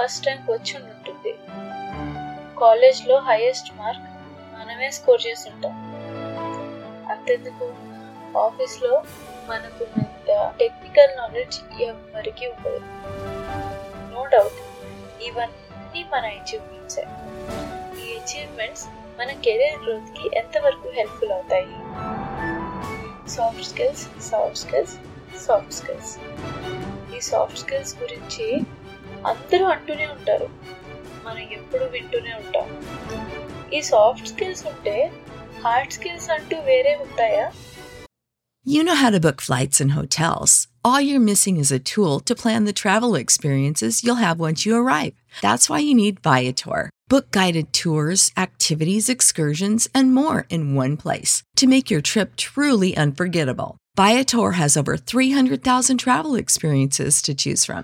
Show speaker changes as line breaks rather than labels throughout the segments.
First rank వచ్చి ఉంటుంది కాలేజ్లో హైయెస్ట్ మార్క్ మనమే స్కోర్ చేసి ఉంటాం అంతెందుకు ఆఫీస్లో మనకున్నంత టెక్నికల్ నాలెడ్జ్ ఎవరికి ఉండదు. నో డౌట్ ఇవన్నీ మన అచీవ్మెంట్సే ఈ అచీవ్మెంట్స్ మన కెరీర్ గ్రోత్కి ఎంతవరకు హెల్ప్ఫుల్ అవుతాయి? Soft skills soft skills soft skills ఈ సాఫ్ట్ స్కిల్స్ గురించి అందరూ అంటూనే ఉంటారు మనం ఎప్పుడు వింటూనే ఉంటాం ఈ సాఫ్ట్ స్కిల్స్ ఉంటే హార్డ్ స్కిల్స్ అంటూ వేరే ఉంటాయా
You know how to book flights and hotels. All you're missing is a tool to plan the travel experiences you'll have once you arrive. That's why you need Viator. Book guided tours, activities, excursions, and more in one place to make your trip truly unforgettable. Viator has over 300,000 travel experiences to choose from.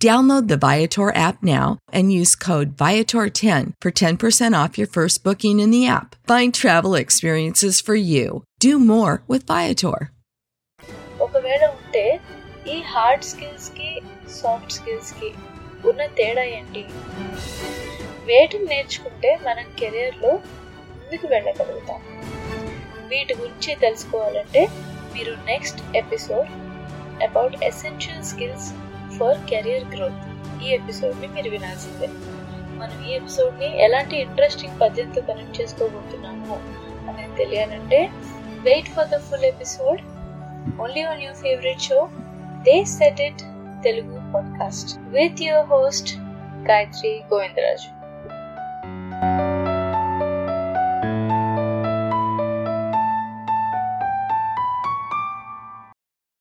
Download the Viator app now and use code Viator10 for 10% off your first booking in the app. Find travel experiences for you. Do more with Viator.
ఒకవేళ ఉంటే ఈ hard skills కి soft skills కి ఉన్న తేడా ఏంటి వేటిని నేర్చుకుంటే మనం కెరియర్ లో ముందుకు వెళ్ళగలుగుతాం వీటి గురించి తెలుసుకోవాలంటే మీరు next episode about essential skills for career growth. ఈ ఎపిసోడ్ని మీరు వినాల్సిందే. మనం ఈ ఎపిసోడ్ని ఎలాంటి ఇంట్రెస్టింగ్ పద్యంతో కనెక్ట్ చేసుకోబోతున్నాము అనేది తెలియాలంటే wait for the full episode. Only on your favourite show they set it Telugu podcast with your host Gayathri Govindaraju